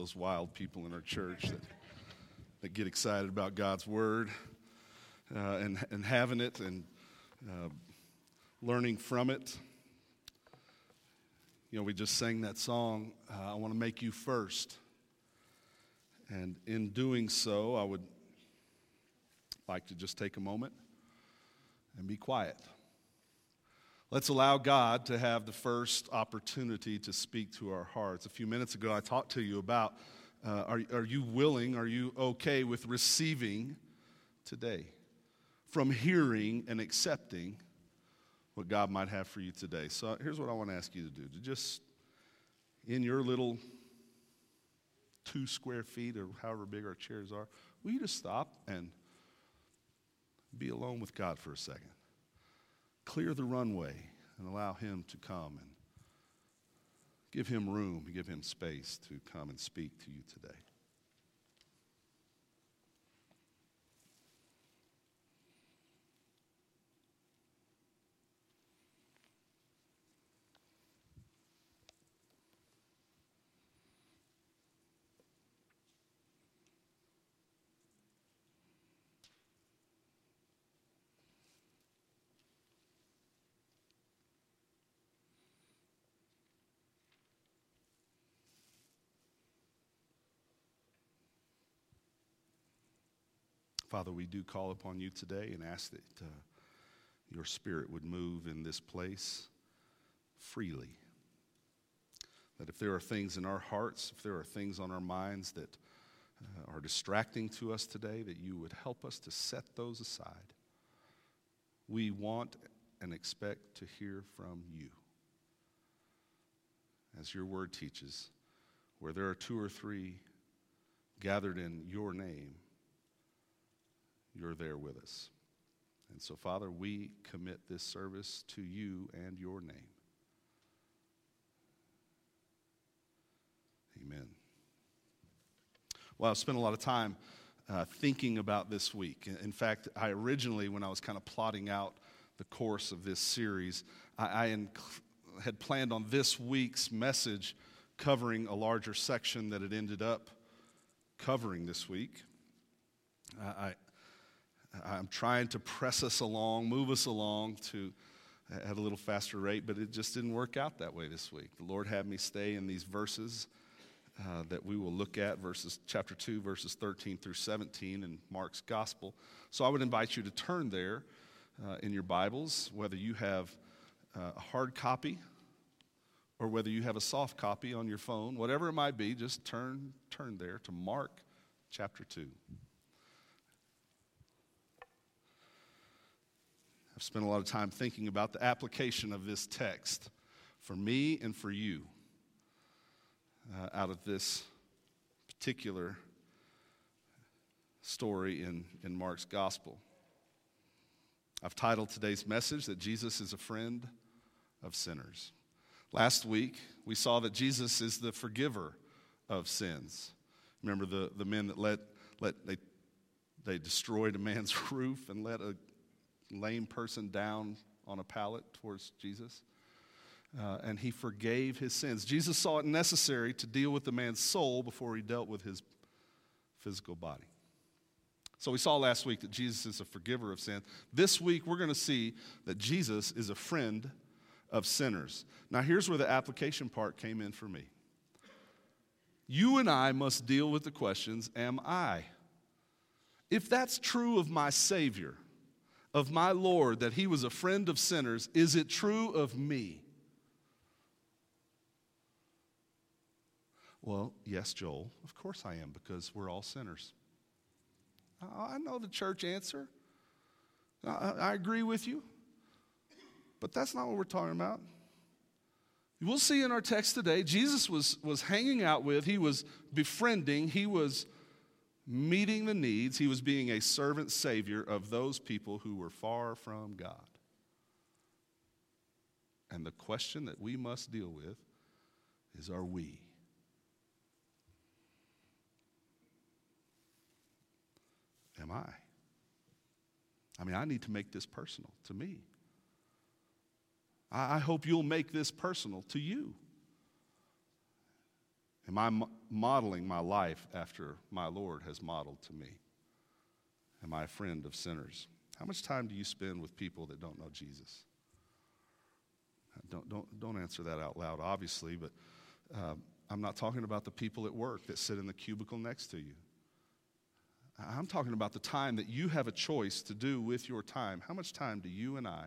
those wild people in our church that, that get excited about God's word uh, and, and having it and uh, learning from it. You know, we just sang that song, uh, I Want to Make You First. And in doing so, I would like to just take a moment and be quiet. Let's allow God to have the first opportunity to speak to our hearts. A few minutes ago, I talked to you about uh, are, are you willing, are you okay with receiving today? From hearing and accepting what God might have for you today. So here's what I want to ask you to do to just, in your little two square feet or however big our chairs are, will you just stop and be alone with God for a second? Clear the runway and allow Him to come and give Him room, give Him space to come and speak to you today. Father, we do call upon you today and ask that uh, your spirit would move in this place freely. That if there are things in our hearts, if there are things on our minds that uh, are distracting to us today, that you would help us to set those aside. We want and expect to hear from you. As your word teaches, where there are two or three gathered in your name, you're there with us. And so, Father, we commit this service to you and your name. Amen. Well, I've spent a lot of time uh, thinking about this week. In fact, I originally, when I was kind of plotting out the course of this series, I, I inc- had planned on this week's message covering a larger section that it ended up covering this week. I, I'm trying to press us along, move us along to at a little faster rate, but it just didn't work out that way this week. The Lord had me stay in these verses uh, that we will look at, verses chapter 2, verses 13 through 17 in Mark's gospel. So I would invite you to turn there uh, in your Bibles, whether you have uh, a hard copy or whether you have a soft copy on your phone, whatever it might be, just turn, turn there to Mark chapter 2. I've spent a lot of time thinking about the application of this text for me and for you uh, out of this particular story in, in Mark's gospel. I've titled today's message that Jesus is a friend of sinners. Last week, we saw that Jesus is the forgiver of sins. Remember the, the men that let, let they, they destroyed a man's roof and let a lame person down on a pallet towards Jesus. Uh, and he forgave his sins. Jesus saw it necessary to deal with the man's soul before he dealt with his physical body. So we saw last week that Jesus is a forgiver of sin. This week we're going to see that Jesus is a friend of sinners. Now here's where the application part came in for me. You and I must deal with the questions Am I? If that's true of my Savior, of my Lord that he was a friend of sinners, is it true of me? Well, yes, Joel, of course I am, because we're all sinners. I know the church answer. I, agree with you. But that's not what we're talking about. We'll see in our text today, Jesus was, was hanging out with, he was befriending, he was meeting the needs, he was being a servant savior of those people who were far from God. And the question that we must deal with is are we? Am I? I mean, I need to make this personal to me. I, hope you'll make this personal to you. Am I modeling my life after my Lord has modeled to me? Am I a friend of sinners? How much time do you spend with people that don't know Jesus? Don't, don't, don't answer that out loud, obviously, but um, I'm not talking about the people at work that sit in the cubicle next to you. I'm talking about the time that you have a choice to do with your time. How much time do you and I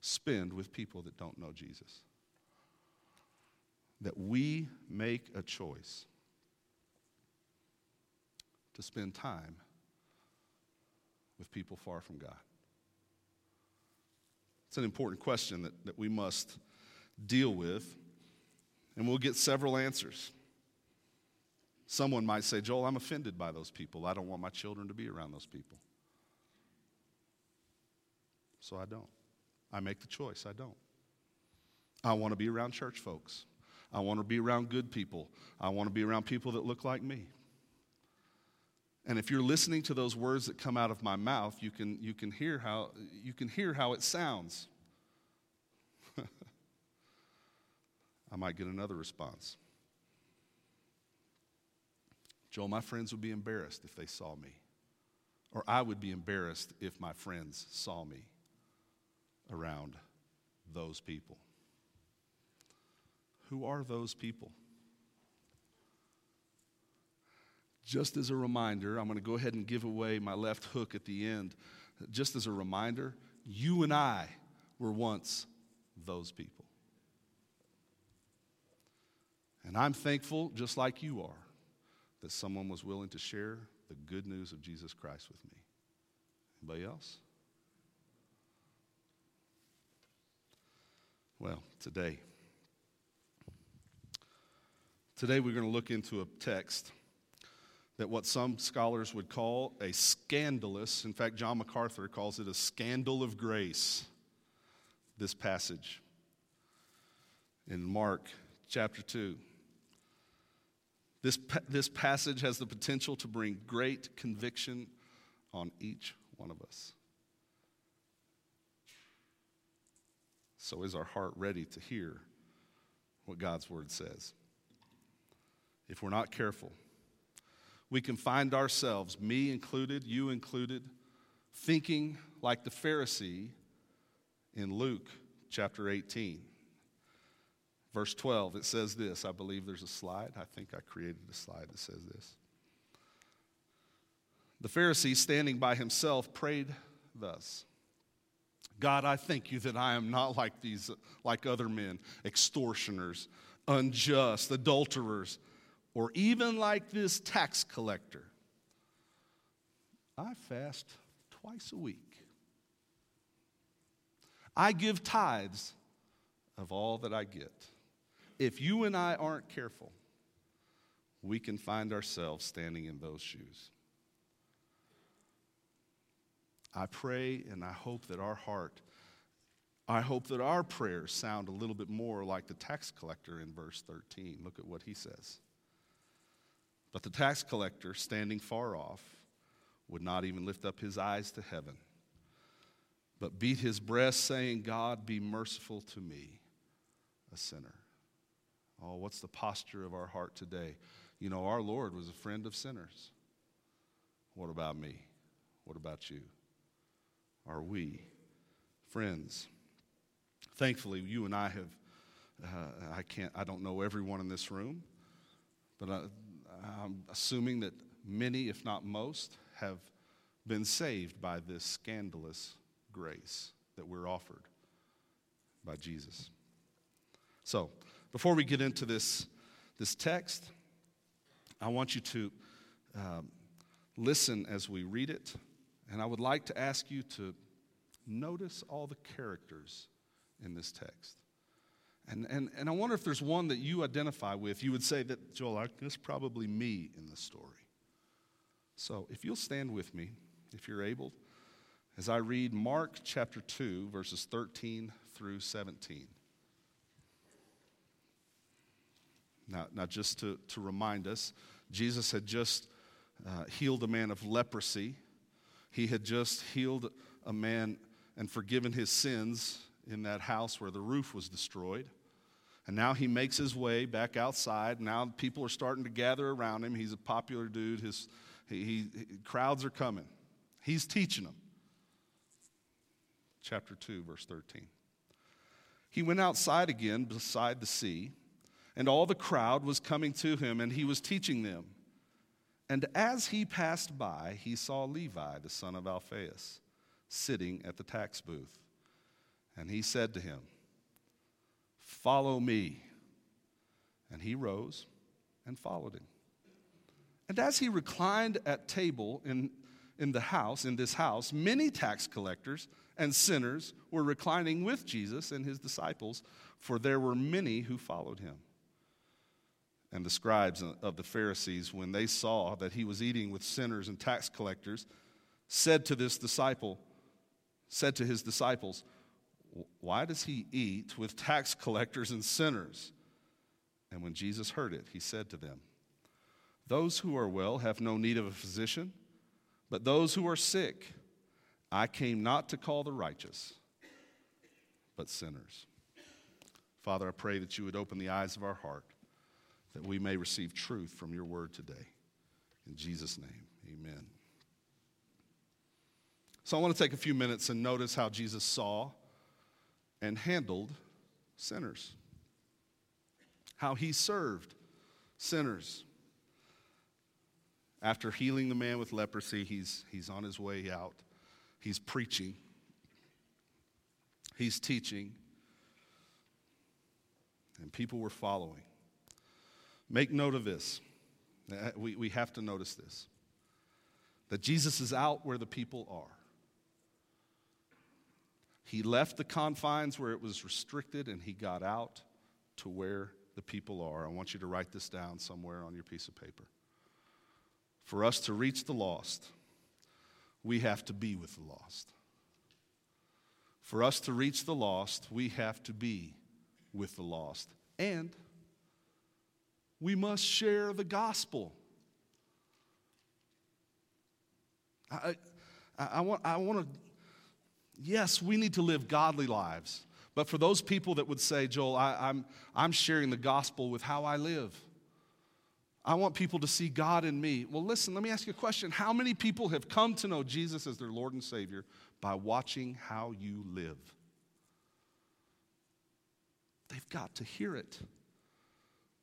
spend with people that don't know Jesus? That we make a choice to spend time with people far from God. It's an important question that, that we must deal with, and we'll get several answers. Someone might say, Joel, I'm offended by those people. I don't want my children to be around those people. So I don't. I make the choice. I don't. I want to be around church folks. I want to be around good people. I want to be around people that look like me. And if you're listening to those words that come out of my mouth, you can, you can, hear, how, you can hear how it sounds. I might get another response. Joel, my friends would be embarrassed if they saw me. Or I would be embarrassed if my friends saw me around those people. Who are those people? Just as a reminder, I'm going to go ahead and give away my left hook at the end. Just as a reminder, you and I were once those people. And I'm thankful, just like you are, that someone was willing to share the good news of Jesus Christ with me. Anybody else? Well, today, today we're going to look into a text that what some scholars would call a scandalous, in fact, John MacArthur calls it a scandal of grace, this passage in Mark chapter 2. This, this passage has the potential to bring great conviction on each one of us. So, is our heart ready to hear what God's word says? If we're not careful, we can find ourselves, me included, you included, thinking like the Pharisee in Luke chapter 18. Verse 12, it says this. I believe there's a slide. I think I created a slide that says this. The Pharisee, standing by himself, prayed thus God, I thank you that I am not like these, like other men, extortioners, unjust, adulterers or even like this tax collector. I fast twice a week. I give tithes of all that I get. If you and I aren't careful, we can find ourselves standing in those shoes. I pray and I hope that our heart, I hope that our prayers sound a little bit more like the tax collector in verse 13. Look at what he says. But the tax collector, standing far off, would not even lift up his eyes to heaven, but beat his breast, saying, God, be merciful to me, a sinner. Oh, what's the posture of our heart today? You know, our Lord was a friend of sinners. What about me? What about you? Are we friends? Thankfully, you and I have, uh, I can't, I don't know everyone in this room, but uh, I'm assuming that many, if not most, have been saved by this scandalous grace that we're offered by Jesus. So, before we get into this, this text, I want you to um, listen as we read it, and I would like to ask you to notice all the characters in this text. And, and, and I wonder if there's one that you identify with. You would say that, Joel, that's probably me in the story. So if you'll stand with me, if you're able, as I read Mark chapter 2, verses 13 through 17. Now, now just to, to remind us, Jesus had just uh, healed a man of leprosy. He had just healed a man and forgiven his sins in that house where the roof was destroyed. And now he makes his way back outside. Now people are starting to gather around him. He's a popular dude. His he, he, crowds are coming. He's teaching them. Chapter 2, verse 13. He went outside again beside the sea, and all the crowd was coming to him, and he was teaching them. And as he passed by, he saw Levi, the son of Alphaeus, sitting at the tax booth. And he said to him, Follow me. And he rose and followed him. And as he reclined at table in, in the house, in this house, many tax collectors and sinners were reclining with Jesus and his disciples, for there were many who followed him. And the scribes of the Pharisees, when they saw that he was eating with sinners and tax collectors, said to this disciple, said to his disciples, Why does he eat with tax collectors and sinners? And when Jesus heard it, he said to them, Those who are well have no need of a physician, but those who are sick. I came not to call the righteous, but sinners. Father, I pray that you would open the eyes of our heart, that we may receive truth from your word today. In Jesus' name, amen. So I want to take a few minutes and notice how Jesus saw and handled sinners, how he served sinners. After healing the man with leprosy, he's, he's on his way out He's preaching, he's teaching, and people were following. Make note of this. Uh, we, we have to notice this that Jesus is out where the people are. He left the confines where it was restricted and he got out to where the people are. I want you to write this down somewhere on your piece of paper. For us to reach the lost, we have to be with the lost. For us to reach the lost, we have to be with the lost. And we must share the gospel. I, I, I want, I want to, yes, we need to live godly lives. But for those people that would say, Joel, I, I'm, I'm sharing the gospel with how I live. I want people to see God in me. Well, listen, let me ask you a question. How many people have come to know Jesus as their Lord and Savior by watching how you live? They've got to hear it.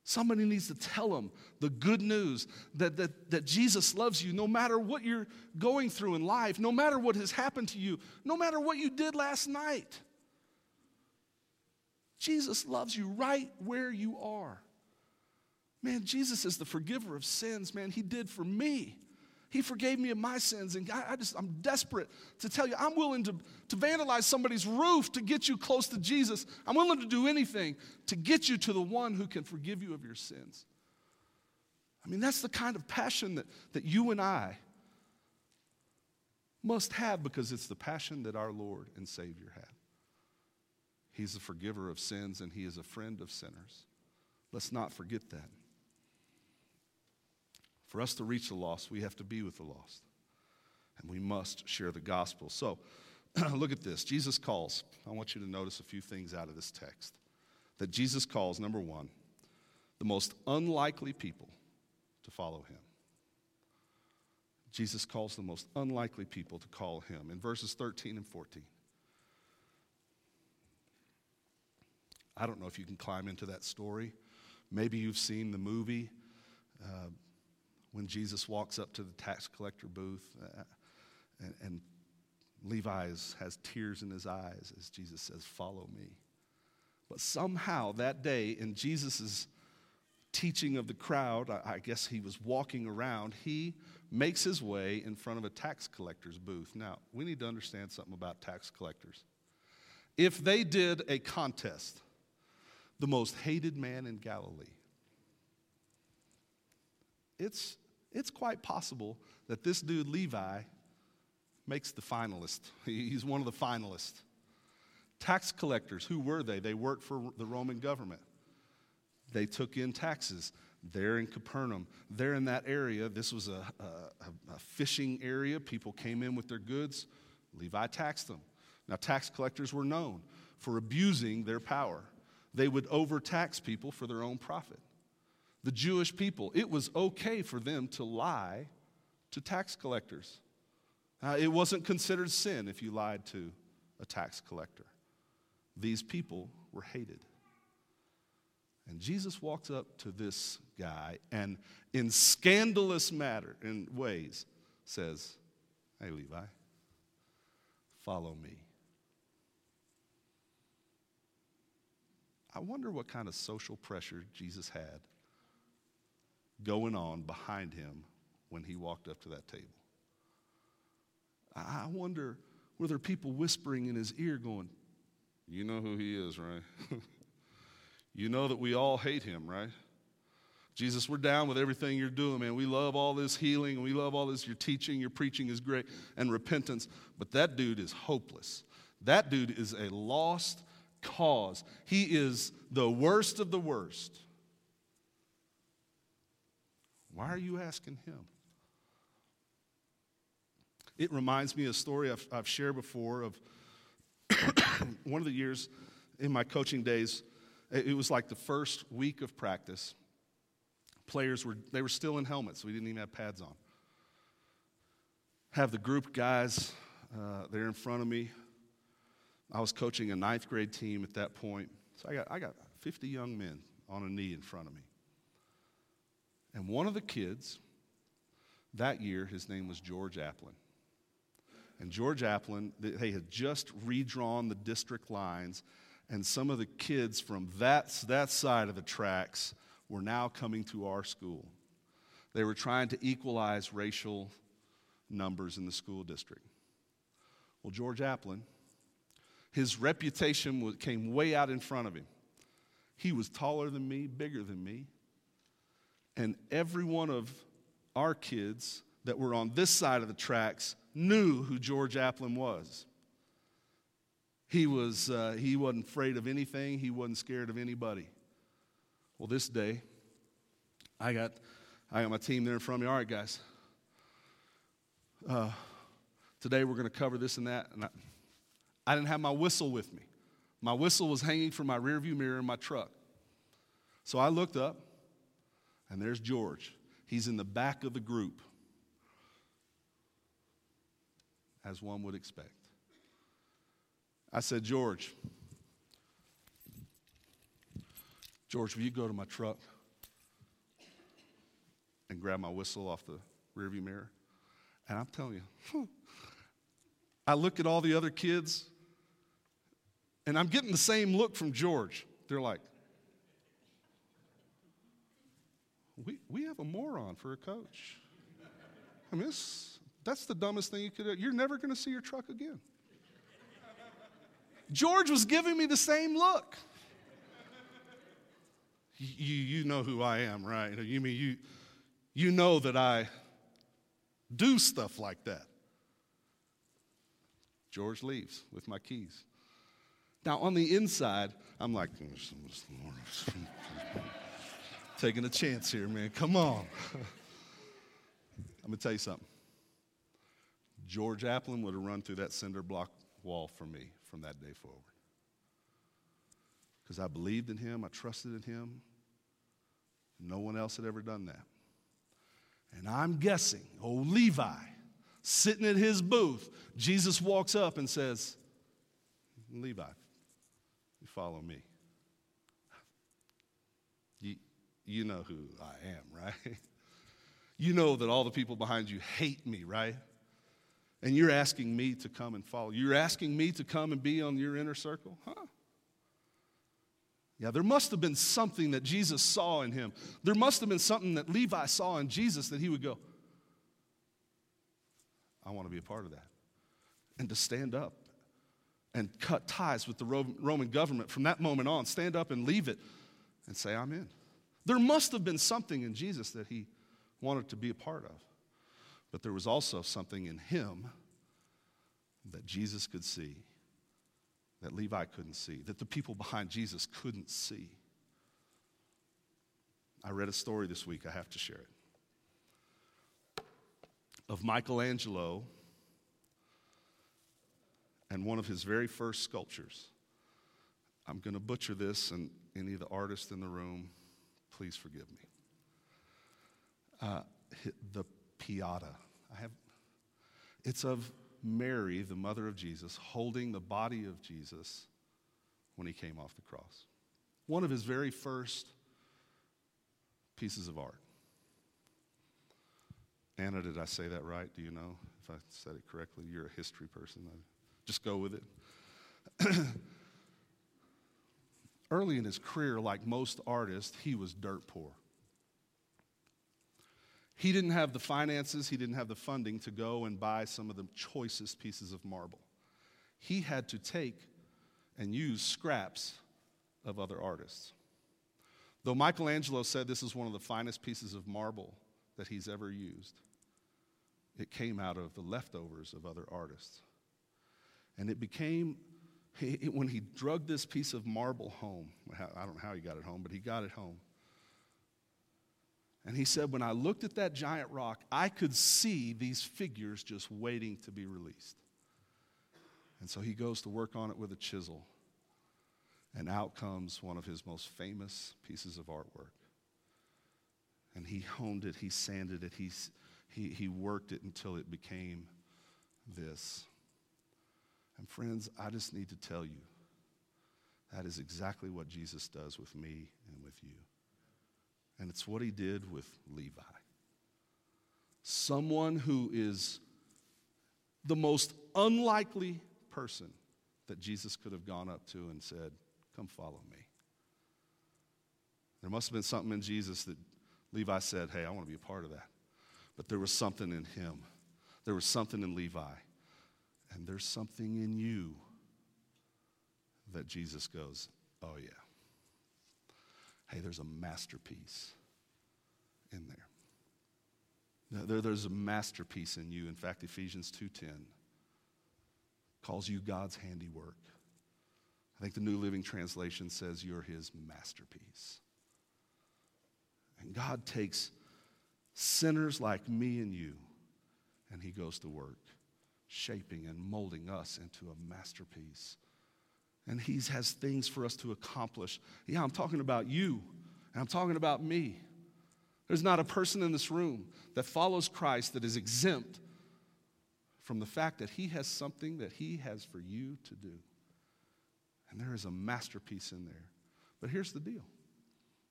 Somebody needs to tell them the good news that, that, that Jesus loves you no matter what you're going through in life, no matter what has happened to you, no matter what you did last night. Jesus loves you right where you are. Man, Jesus is the forgiver of sins, man. He did for me. He forgave me of my sins. And I, I just, I'm desperate to tell you, I'm willing to, to vandalize somebody's roof to get you close to Jesus. I'm willing to do anything to get you to the one who can forgive you of your sins. I mean, that's the kind of passion that, that you and I must have because it's the passion that our Lord and Savior had. He's a forgiver of sins and He is a friend of sinners. Let's not forget that. For us to reach the lost, we have to be with the lost. And we must share the gospel. So, look at this. Jesus calls. I want you to notice a few things out of this text. That Jesus calls, number one, the most unlikely people to follow him. Jesus calls the most unlikely people to call him in verses 13 and 14. I don't know if you can climb into that story. Maybe you've seen the movie. Uh, when Jesus walks up to the tax collector booth uh, and, and has tears in his eyes as Jesus says, Follow me. But somehow that day in Jesus' teaching of the crowd, I guess he was walking around, he makes his way in front of a tax collector's booth. Now, we need to understand something about tax collectors. If they did a contest, the most hated man in Galilee, it's it's quite possible that this dude, Levi, makes the finalist. He's one of the finalists. Tax collectors, who were they? They worked for the Roman government. They took in taxes. They're in Capernaum. They're in that area. This was a, a, a fishing area. People came in with their goods. Levi taxed them. Now, tax collectors were known for abusing their power. they would overtax people for their own profit. The Jewish people, it was okay for them to lie to tax collectors. Uh, it wasn't considered sin if you lied to a tax collector. These people were hated. And Jesus walks up to this guy and, in scandalous matter, in ways, says, Hey, Levi, follow me. I wonder what kind of social pressure Jesus had going on behind him when he walked up to that table. I wonder were there people whispering in his ear going, You know who he is, right? you know that we all hate him, right? Jesus, we're down with everything you're doing, man. We love all this healing, we love all this. Your teaching, your preaching is great, and repentance. But that dude is hopeless. That dude is a lost cause. He is the worst of the worst. Why are you asking him? It reminds me of a story I've, I've shared before of one of the years in my coaching days. It was like the first week of practice. Players were, they were still in helmets. We didn't even have pads on. Have the group guys uh, there in front of me. I was coaching a ninth grade team at that point. So I got, I got 50 young men on a knee in front of me. And one of the kids, that year, his name was George Applin. And George Applin, they had just redrawn the district lines, and some of the kids from that, that side of the tracks were now coming to our school. They were trying to equalize racial numbers in the school district. Well, George Applin, his reputation came way out in front of him. He was taller than me, bigger than me. And every one of our kids that were on this side of the tracks knew who George Applin was. He, was, uh, he wasn't afraid of anything, he wasn't scared of anybody. Well, this day, I got, I got my team there in front of me. All right, guys. Uh, today we're going to cover this and that. And I, I didn't have my whistle with me. My whistle was hanging from my rearview mirror in my truck. So I looked up, and there's George. He's in the back of the group, as one would expect. I said, George, George, will you go to my truck and grab my whistle off the rearview mirror? And I'm telling you, I look at all the other kids, and I'm getting the same look from George. They're like, we, we have a moron for a coach. I mean, that's the dumbest thing you could do. You're never going to see your truck again. George was giving me the same look. You, you know who I am, right? You mean you, you know that I do stuff like that. George leaves with my keys. Now, on the inside, I'm like, mm, taking a chance here, man. Come on. I'm going to tell you something. George Applin would have run through that cinder block wall for me from that day forward because I believed in him, I trusted in him. No one else had ever done that. And I'm guessing, oh, Levi, sitting at his booth, Jesus walks up and says, Levi, you follow me. You, you know who I am, right? You know that all the people behind you hate me, right? And you're asking me to come and follow. You're asking me to come and be on your inner circle? Huh? Yeah, there must have been something that Jesus saw in him. There must have been something that Levi saw in Jesus that he would go, I want to be a part of that. And to stand up and cut ties with the Roman government from that moment on, stand up and leave it and say, I'm in. There must have been something in Jesus that he wanted to be a part of. But there was also something in him that Jesus could see that Levi couldn't see, that the people behind Jesus couldn't see. I read a story this week, I have to share it, of Michelangelo and one of his very first sculptures. I'm going to butcher this, and any of the artists in the room, please forgive me. Uh, the Pietà. I have. It's of Mary, the mother of Jesus, holding the body of Jesus when he came off the cross. One of his very first pieces of art. Anna, did I say that right? Do you know if I said it correctly? You're a history person. Just go with it. Early in his career, like most artists, he was dirt poor. He didn't have the finances, he didn't have the funding to go and buy some of the choicest pieces of marble. He had to take and use scraps of other artists. Though Michelangelo said this is one of the finest pieces of marble that he's ever used, it came out of the leftovers of other artists. And it became, he, when he drug this piece of marble home, I don't know how he got it home, but he got it home. And he said, When I looked at that giant rock, I could see these figures just waiting to be released. And so he goes to work on it with a chisel. And out comes one of his most famous pieces of artwork. And he honed it, he sanded it, he, he, he worked it until it became this. And friends, I just need to tell you that is exactly what Jesus does with me and with you. And it's what he did with Levi. Someone who is the most unlikely person that Jesus could have gone up to and said, Come follow me. There must have been something in Jesus that Levi said, Hey, I want to be a part of that. But there was something in him, there was something in Levi. And there's something in you that Jesus goes, Oh, yeah hey, there's a masterpiece in there. there there's a masterpiece in you. In fact, Ephesians 2.10 calls you God's handiwork. I think the New Living Translation says you're his masterpiece. And God takes sinners like me and you, and he goes to work, shaping and molding us into a masterpiece and He has things for us to accomplish. Yeah, I'm talking about you, and I'm talking about me. There's not a person in this room that follows Christ that is exempt from the fact that He has something that He has for you to do. And there is a masterpiece in there. But here's the deal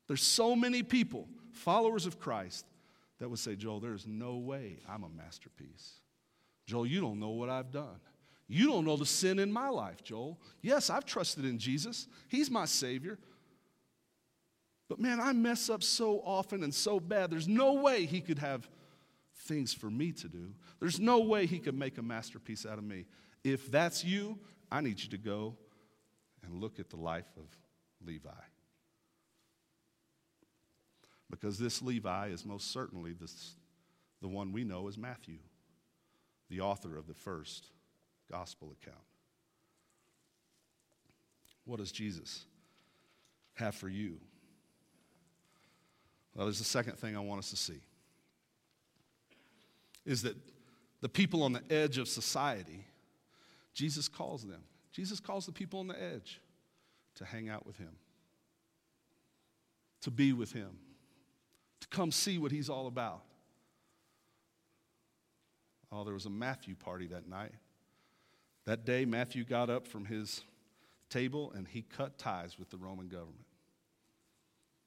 there's so many people, followers of Christ, that would say, Joel, there's no way I'm a masterpiece. Joel, you don't know what I've done. You don't know the sin in my life, Joel. Yes, I've trusted in Jesus, He's my Savior. But man, I mess up so often and so bad. There's no way He could have things for me to do. There's no way He could make a masterpiece out of me. If that's you, I need you to go and look at the life of Levi. Because this Levi is most certainly this, the one we know as Matthew, the author of the first gospel account. What does Jesus have for you? Well, there's a second thing I want us to see is that the people on the edge of society, Jesus calls them. Jesus calls the people on the edge to hang out with him, to be with him, to come see what he's all about. Oh, there was a Matthew party that night. That day, Matthew got up from his table and he cut ties with the Roman government.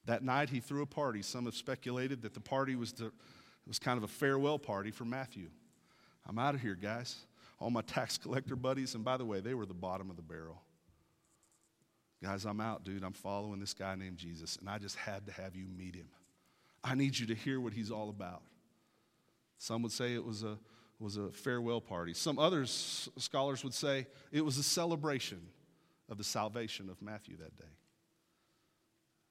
That night, he threw a party. Some have speculated that the party was, to, was kind of a farewell party for Matthew. I'm out of here, guys. All my tax collector buddies, and by the way, they were the bottom of the barrel. Guys, I'm out, dude. I'm following this guy named Jesus, and I just had to have you meet him. I need you to hear what he's all about. Some would say it was a was a farewell party. Some other scholars would say it was a celebration of the salvation of Matthew that day,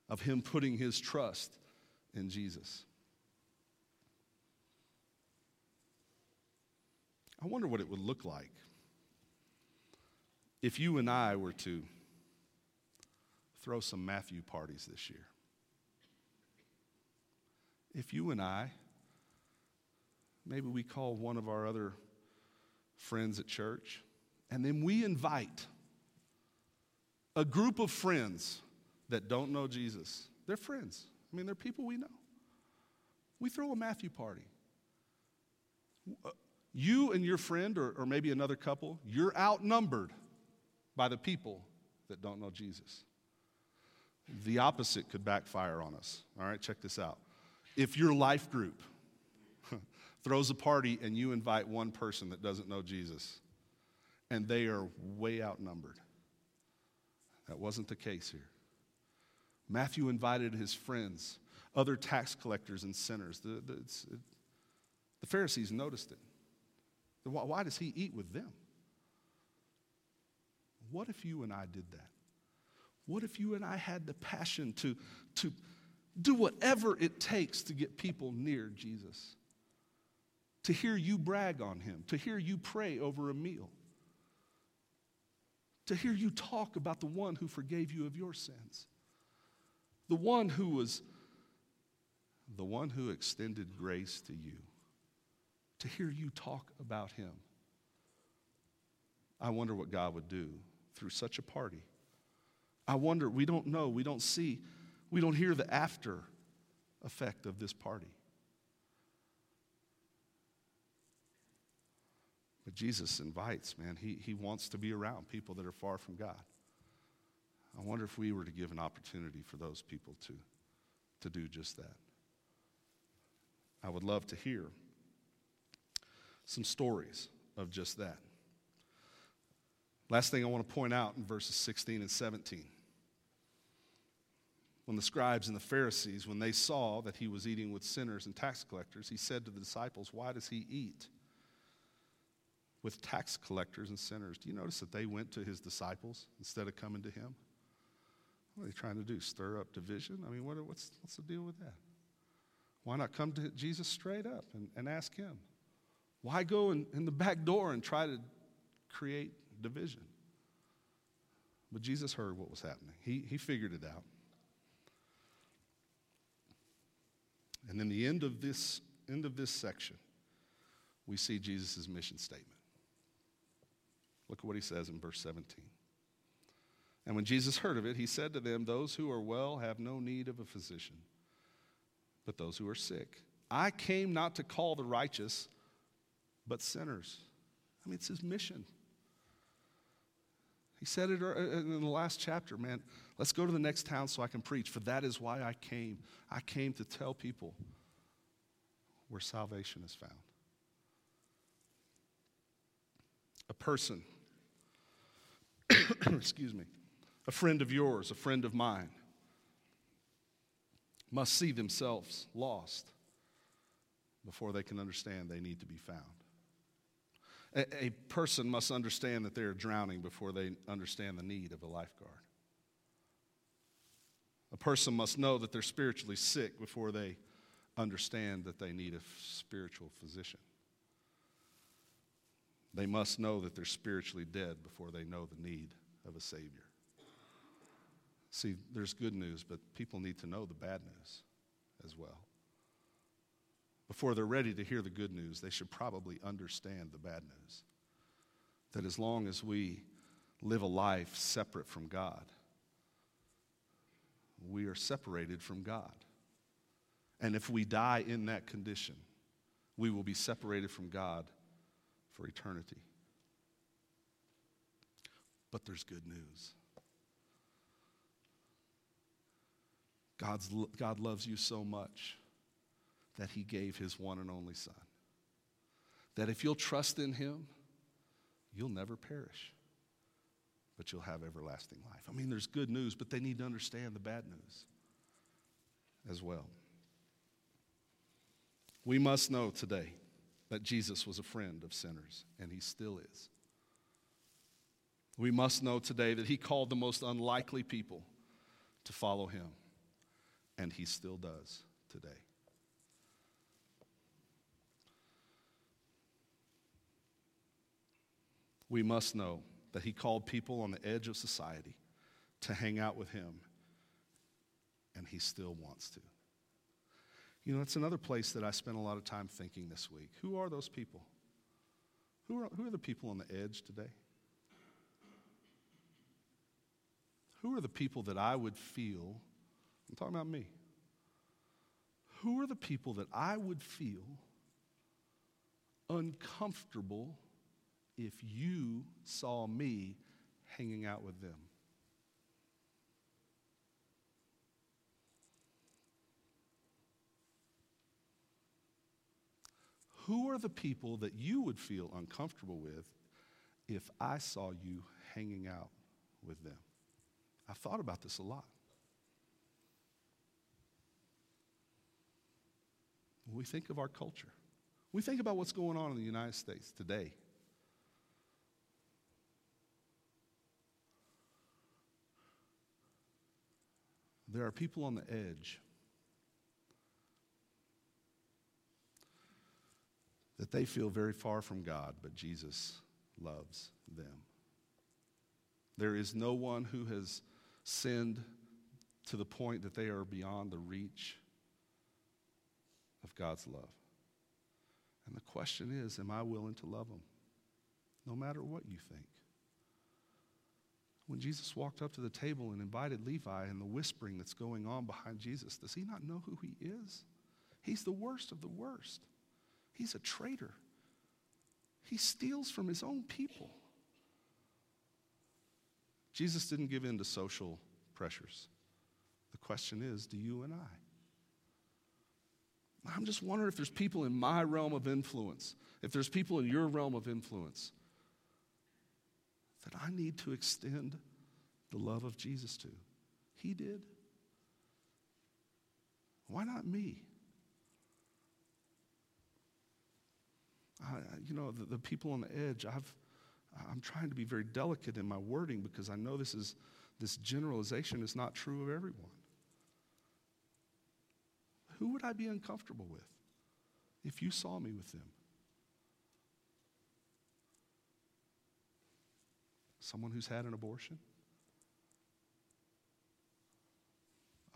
of him putting his trust in Jesus. I wonder what it would look like if you and I were to throw some Matthew parties this year. If you and I Maybe we call one of our other friends at church, and then we invite a group of friends that don't know Jesus, they're friends. I mean, they're people we know. We throw a Matthew party. Uh, you and your friend, or, or maybe another couple, you're outnumbered by the people that don't know Jesus. The opposite could backfire on us. All right, check this out. If your life group throws a party and you invite one person that doesn't know Jesus, and they are way outnumbered, that wasn't the case here. Matthew invited his friends, other tax collectors and sinners. The, the, it, the Pharisees noticed it. Why, why does he eat with them? What if you and I did that? What if you and I had the passion to, to do whatever it takes to get people near Jesus? To hear you brag on him, to hear you pray over a meal, to hear you talk about the one who forgave you of your sins, the one who was the one who extended grace to you, to hear you talk about him. I wonder what God would do through such a party. I wonder, we don't know, we don't see, we don't hear the after effect of this party. Jesus invites, man. He, he wants to be around people that are far from God. I wonder if we were to give an opportunity for those people to, to do just that. I would love to hear some stories of just that. Last thing I want to point out in verses 16 and 17 when the scribes and the Pharisees, when they saw that he was eating with sinners and tax collectors, he said to the disciples, Why does he eat with tax collectors and sinners? Do you notice that they went to his disciples instead of coming to him? What are they trying to do? Stir up division? I mean, what, what's, what's the deal with that? Why not come to Jesus straight up and, and ask him? Why go in, in the back door and try to create division? But Jesus heard what was happening, he, he figured it out. And in the end of this, end of this section, we see Jesus' mission statement. Look at what he says in verse 17. And when Jesus heard of it, he said to them, Those who are well have no need of a physician, but those who are sick. I came not to call the righteous, but sinners. I mean, it's his mission. He said it uh, in the last chapter, man. Let's go to the next town so I can preach, for that is why I came. I came to tell people where salvation is found. A person, excuse me, a friend of yours, a friend of mine, must see themselves lost before they can understand they need to be found. A, a person must understand that they are drowning before they understand the need of a lifeguard. A person must know that they're spiritually sick before they understand that they need a spiritual physician. They must know that they're spiritually dead before they know the need of a Savior. See, there's good news, but people need to know the bad news as well. Before they're ready to hear the good news, they should probably understand the bad news. That as long as we live a life separate from God, we are separated from God. And if we die in that condition, we will be separated from God for eternity. But there's good news. God's, God loves you so much that he gave his one and only Son. That if you'll trust in him, you'll never perish, but you'll have everlasting life. I mean, there's good news, but they need to understand the bad news as well. We must know today that Jesus was a friend of sinners, and he still is. We must know today that he called the most unlikely people to follow him, and he still does today. We must know that he called people on the edge of society to hang out with him, and he still wants to. You know, it's another place that I spent a lot of time thinking this week. Who are those people? Who are, who are the people on the edge today? Who are the people that I would feel? I'm talking about me. Who are the people that I would feel uncomfortable if you saw me hanging out with them? Who are the people that you would feel uncomfortable with if I saw you hanging out with them? I've thought about this a lot. When we think of our culture, we think about what's going on in the United States today. There are people on the edge that they feel very far from God, but Jesus loves them. There is no one who has sinned to the point that they are beyond the reach of God's love. And the question is Am I willing to love them? No matter what you think. When Jesus walked up to the table and invited Levi and the whispering that's going on behind Jesus, does he not know who he is? He's the worst of the worst. He's a traitor. He steals from his own people. Jesus didn't give in to social pressures. The question is do you and I? I'm just wondering if there's people in my realm of influence, if there's people in your realm of influence that I need to extend the love of Jesus to. He did. Why not me? You know, the, the people on the edge, I've, I'm trying to be very delicate in my wording because I know this is this generalization is not true of everyone. Who would I be uncomfortable with if you saw me with them? Someone who's had an abortion?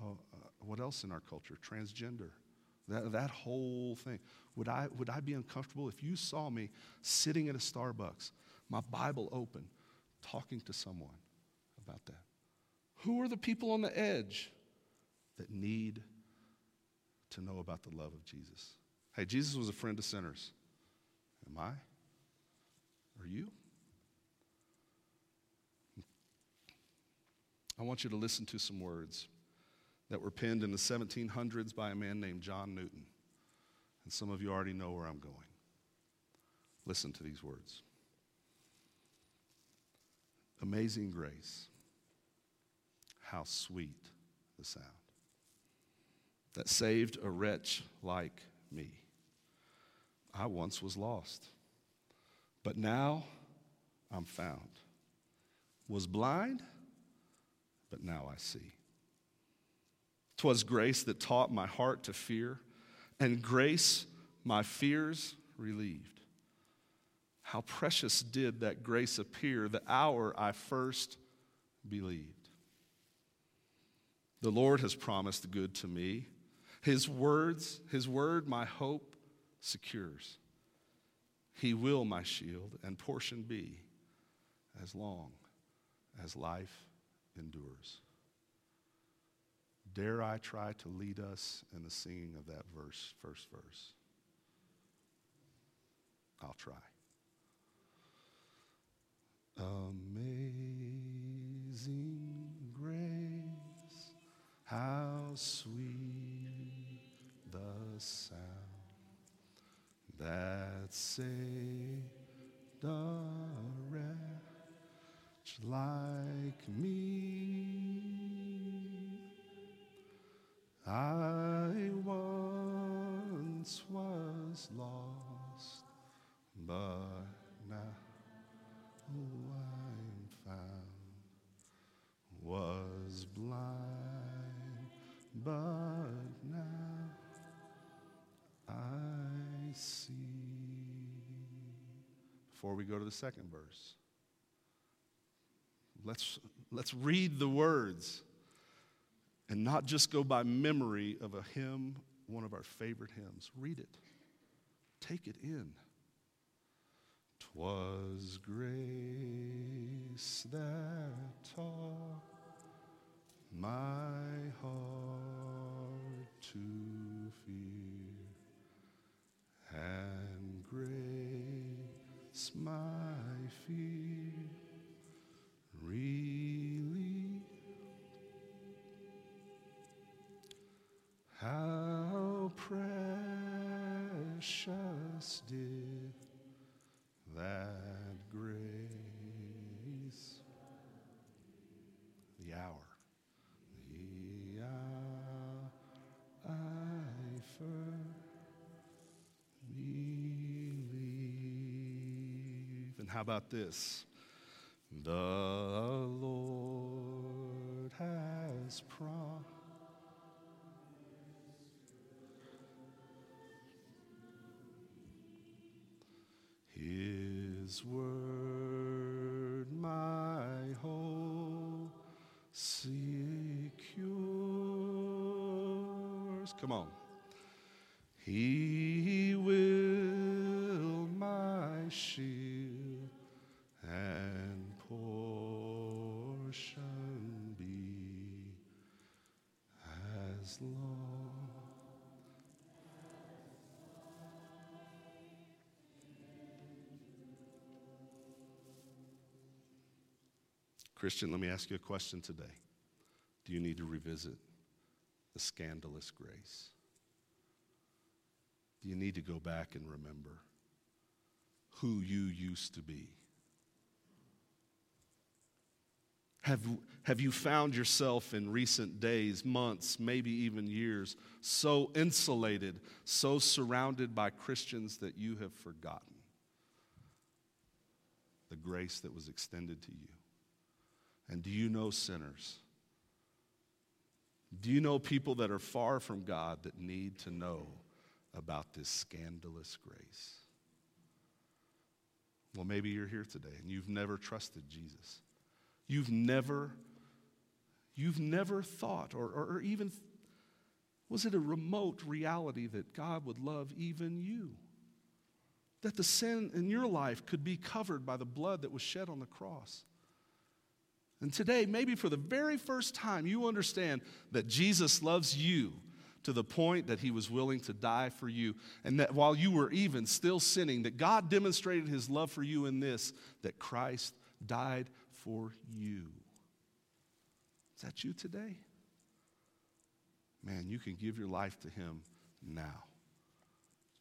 Oh, uh, what else in our culture? Transgender. That, that whole thing. Would I, would I be uncomfortable if you saw me sitting at a Starbucks, my Bible open, talking to someone about that? Who are the people on the edge that need to know about the love of Jesus? Hey, Jesus was a friend of sinners. Am I? Are you? I want you to listen to some words that were penned in the 1700s by a man named John Newton. And some of you already know where I'm going. Listen to these words Amazing grace, how sweet the sound that saved a wretch like me. I once was lost, but now I'm found. Was blind, but now I see. 'Twas grace that taught my heart to fear, and grace my fears relieved. How precious did that grace appear the hour I first believed. The Lord has promised good to me. His words, his word, my hope secures. He will my shield and portion be as long as life endures. Dare I try to lead us in the singing of that verse, first verse? I'll try. Amazing grace, how sweet the sound that saved a wretch like me. I once was lost, but now I'm found. Was blind, but now I see. Before we go to the second verse, let's, let's read the words and not just go by memory of a hymn, one of our favorite hymns. Read it, take it in. Twas grace that taught my heart to fear and grace my fear. How about this? The Lord has promised. His word, my hope secures. Come on. He will my shield Christian, let me ask you a question today. Do you need to revisit the scandalous grace? Do you need to go back and remember who you used to be? Have, have you found yourself in recent days, months, maybe even years, so insulated, so surrounded by Christians that you have forgotten the grace that was extended to you? And do you know sinners? Do you know people that are far from God that need to know about this scandalous grace? Well, maybe you're here today and you've never trusted Jesus. You've never, you've never thought, or, or, or even, was it a remote reality that God would love even you? That the sin in your life could be covered by the blood that was shed on the cross. And today, maybe for the very first time, you understand that Jesus loves you to the point that he was willing to die for you. And that while you were even still sinning, that God demonstrated his love for you in this, that Christ died for you. Is that you today? Man, you can give your life to him now.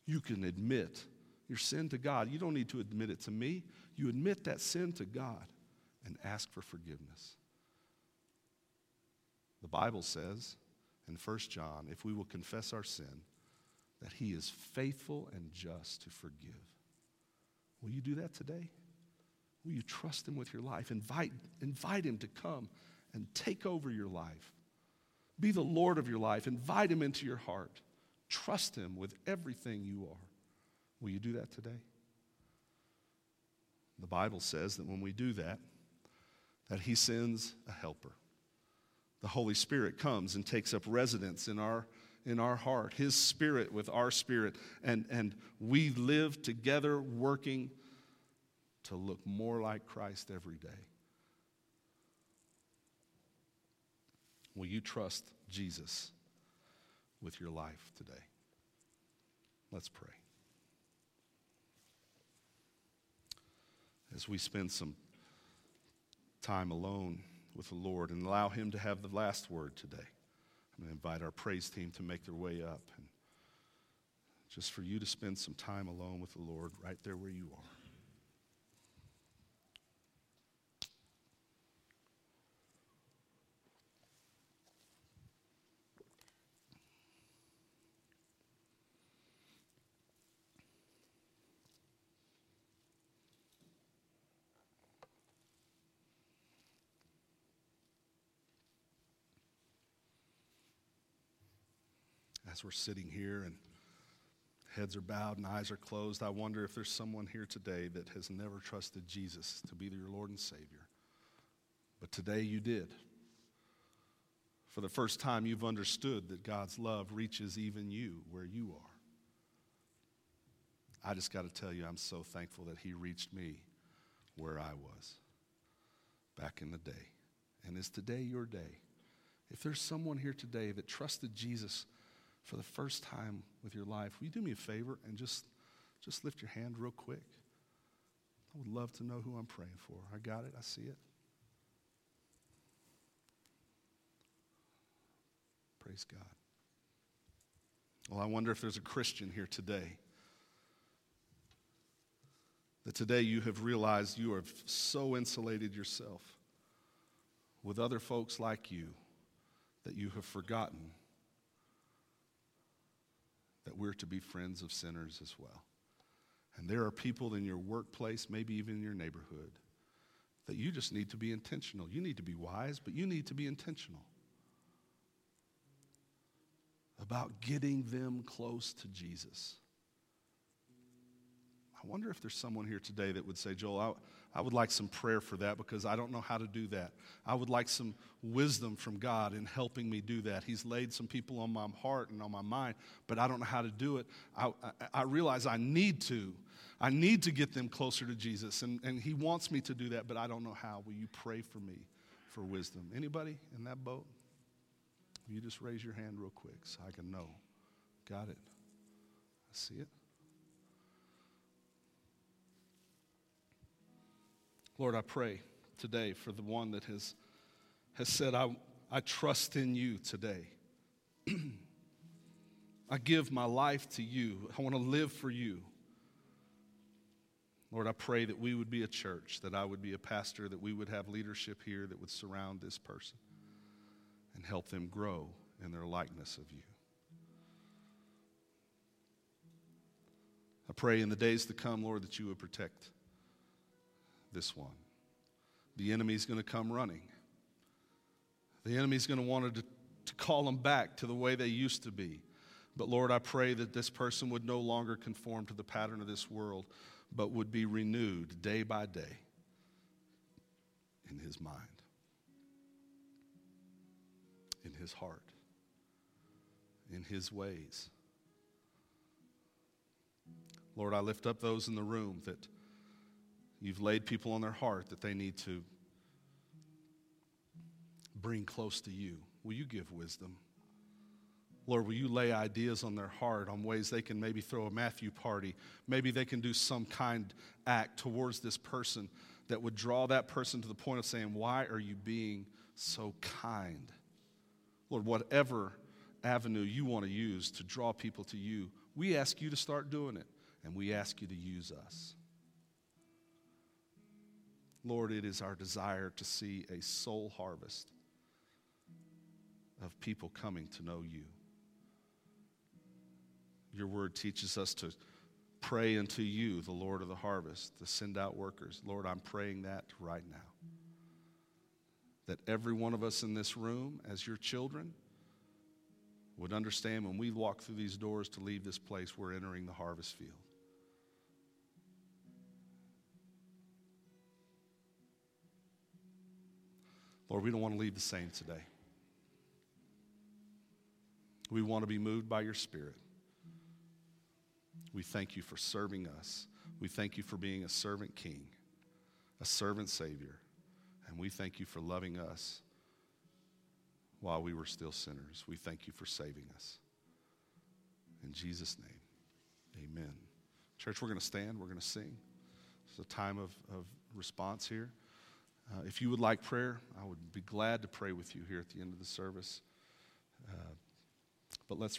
You can admit your sin to God. You don't need to admit it to me. You admit that sin to God and ask for forgiveness. The Bible says in 1 John, if we will confess our sin, that he is faithful and just to forgive. Will you do that today? Will you trust him with your life? Invite, invite him to come and take over your life. Be the Lord of your life. Invite him into your heart. Trust him with everything you are. Will you do that today? The Bible says that when we do that, that he sends a helper. The Holy Spirit comes and takes up residence in our, in our heart, his spirit with our spirit, and, and we live together working to look more like Christ every day. Will you trust Jesus with your life today? Let's pray. As we spend some time alone with the Lord and allow Him to have the last word today. I'm going to invite our praise team to make their way up and just for you to spend some time alone with the Lord right there where you are. As we're sitting here and heads are bowed and eyes are closed, I wonder if there's someone here today that has never trusted Jesus to be your Lord and Savior. But today you did. For the first time, you've understood that God's love reaches even you where you are. I just got to tell you, I'm so thankful that He reached me where I was back in the day. And is today your day? If there's someone here today that trusted Jesus for the first time with your life, will you do me a favor and just, just lift your hand real quick? I would love to know who I'm praying for. I got it, I see it. Praise God. Well, I wonder if there's a Christian here today. That today you have realized you have so insulated yourself with other folks like you that you have forgotten that we're to be friends of sinners as well. And there are people in your workplace, maybe even in your neighborhood, that you just need to be intentional. You need to be wise, but you need to be intentional about getting them close to Jesus. I wonder if there's someone here today that would say, Joel, I, I, would like some prayer for that because I don't know how to do that. I would like some wisdom from God in helping me do that. He's laid some people on my heart and on my mind, but I don't know how to do it. I, I, I realize I need to. I need to get them closer to Jesus, and, and He wants me to do that, but I don't know how. Will you pray for me for wisdom? Anybody in that boat? You just raise your hand real quick so I can know. Got it. I see it. Lord, I pray today for the one that has, has said, I, I trust in you today. I give my life to you. I want to live for you. Lord, I pray that we would be a church, that I would be a pastor, that we would have leadership here that would surround this person and help them grow in their likeness of you. I pray in the days to come, Lord, that you would protect this one. The enemy's going to come running. The enemy's going to want to, to call them back to the way they used to be. But Lord, I pray that this person would no longer conform to the pattern of this world, but would be renewed day by day in his mind in his heart, in his ways. Lord, I lift up those in the room that you've laid people on their heart that they need to bring close to you. Will you give wisdom? Lord, will you lay ideas on their heart on ways they can maybe throw a Matthew party? Maybe they can do some kind act towards this person that would draw that person to the point of saying, Why are you being so kind? Lord, whatever avenue you want to use to draw people to you, we ask you to start doing it, and we ask you to use us. Lord, it is our desire to see a soul harvest of people coming to know you. Your word teaches us to pray unto you, the Lord of the harvest, to send out workers. Lord, I'm praying that right now that every one of us in this room, as your children, would understand when we walk through these doors to leave this place, we're entering the harvest field. Lord, we don't want to leave the same today. We want to be moved by your Spirit. We thank you for serving us. We thank you for being a servant king, a servant Savior. And we thank you for loving us while we were still sinners. We thank you for saving us. In Jesus' name, amen. Church, we're going to stand, we're going to sing. It's a time of, of response here. Uh, if you would like prayer, I would be glad to pray with you here at the end of the service. Uh, but let's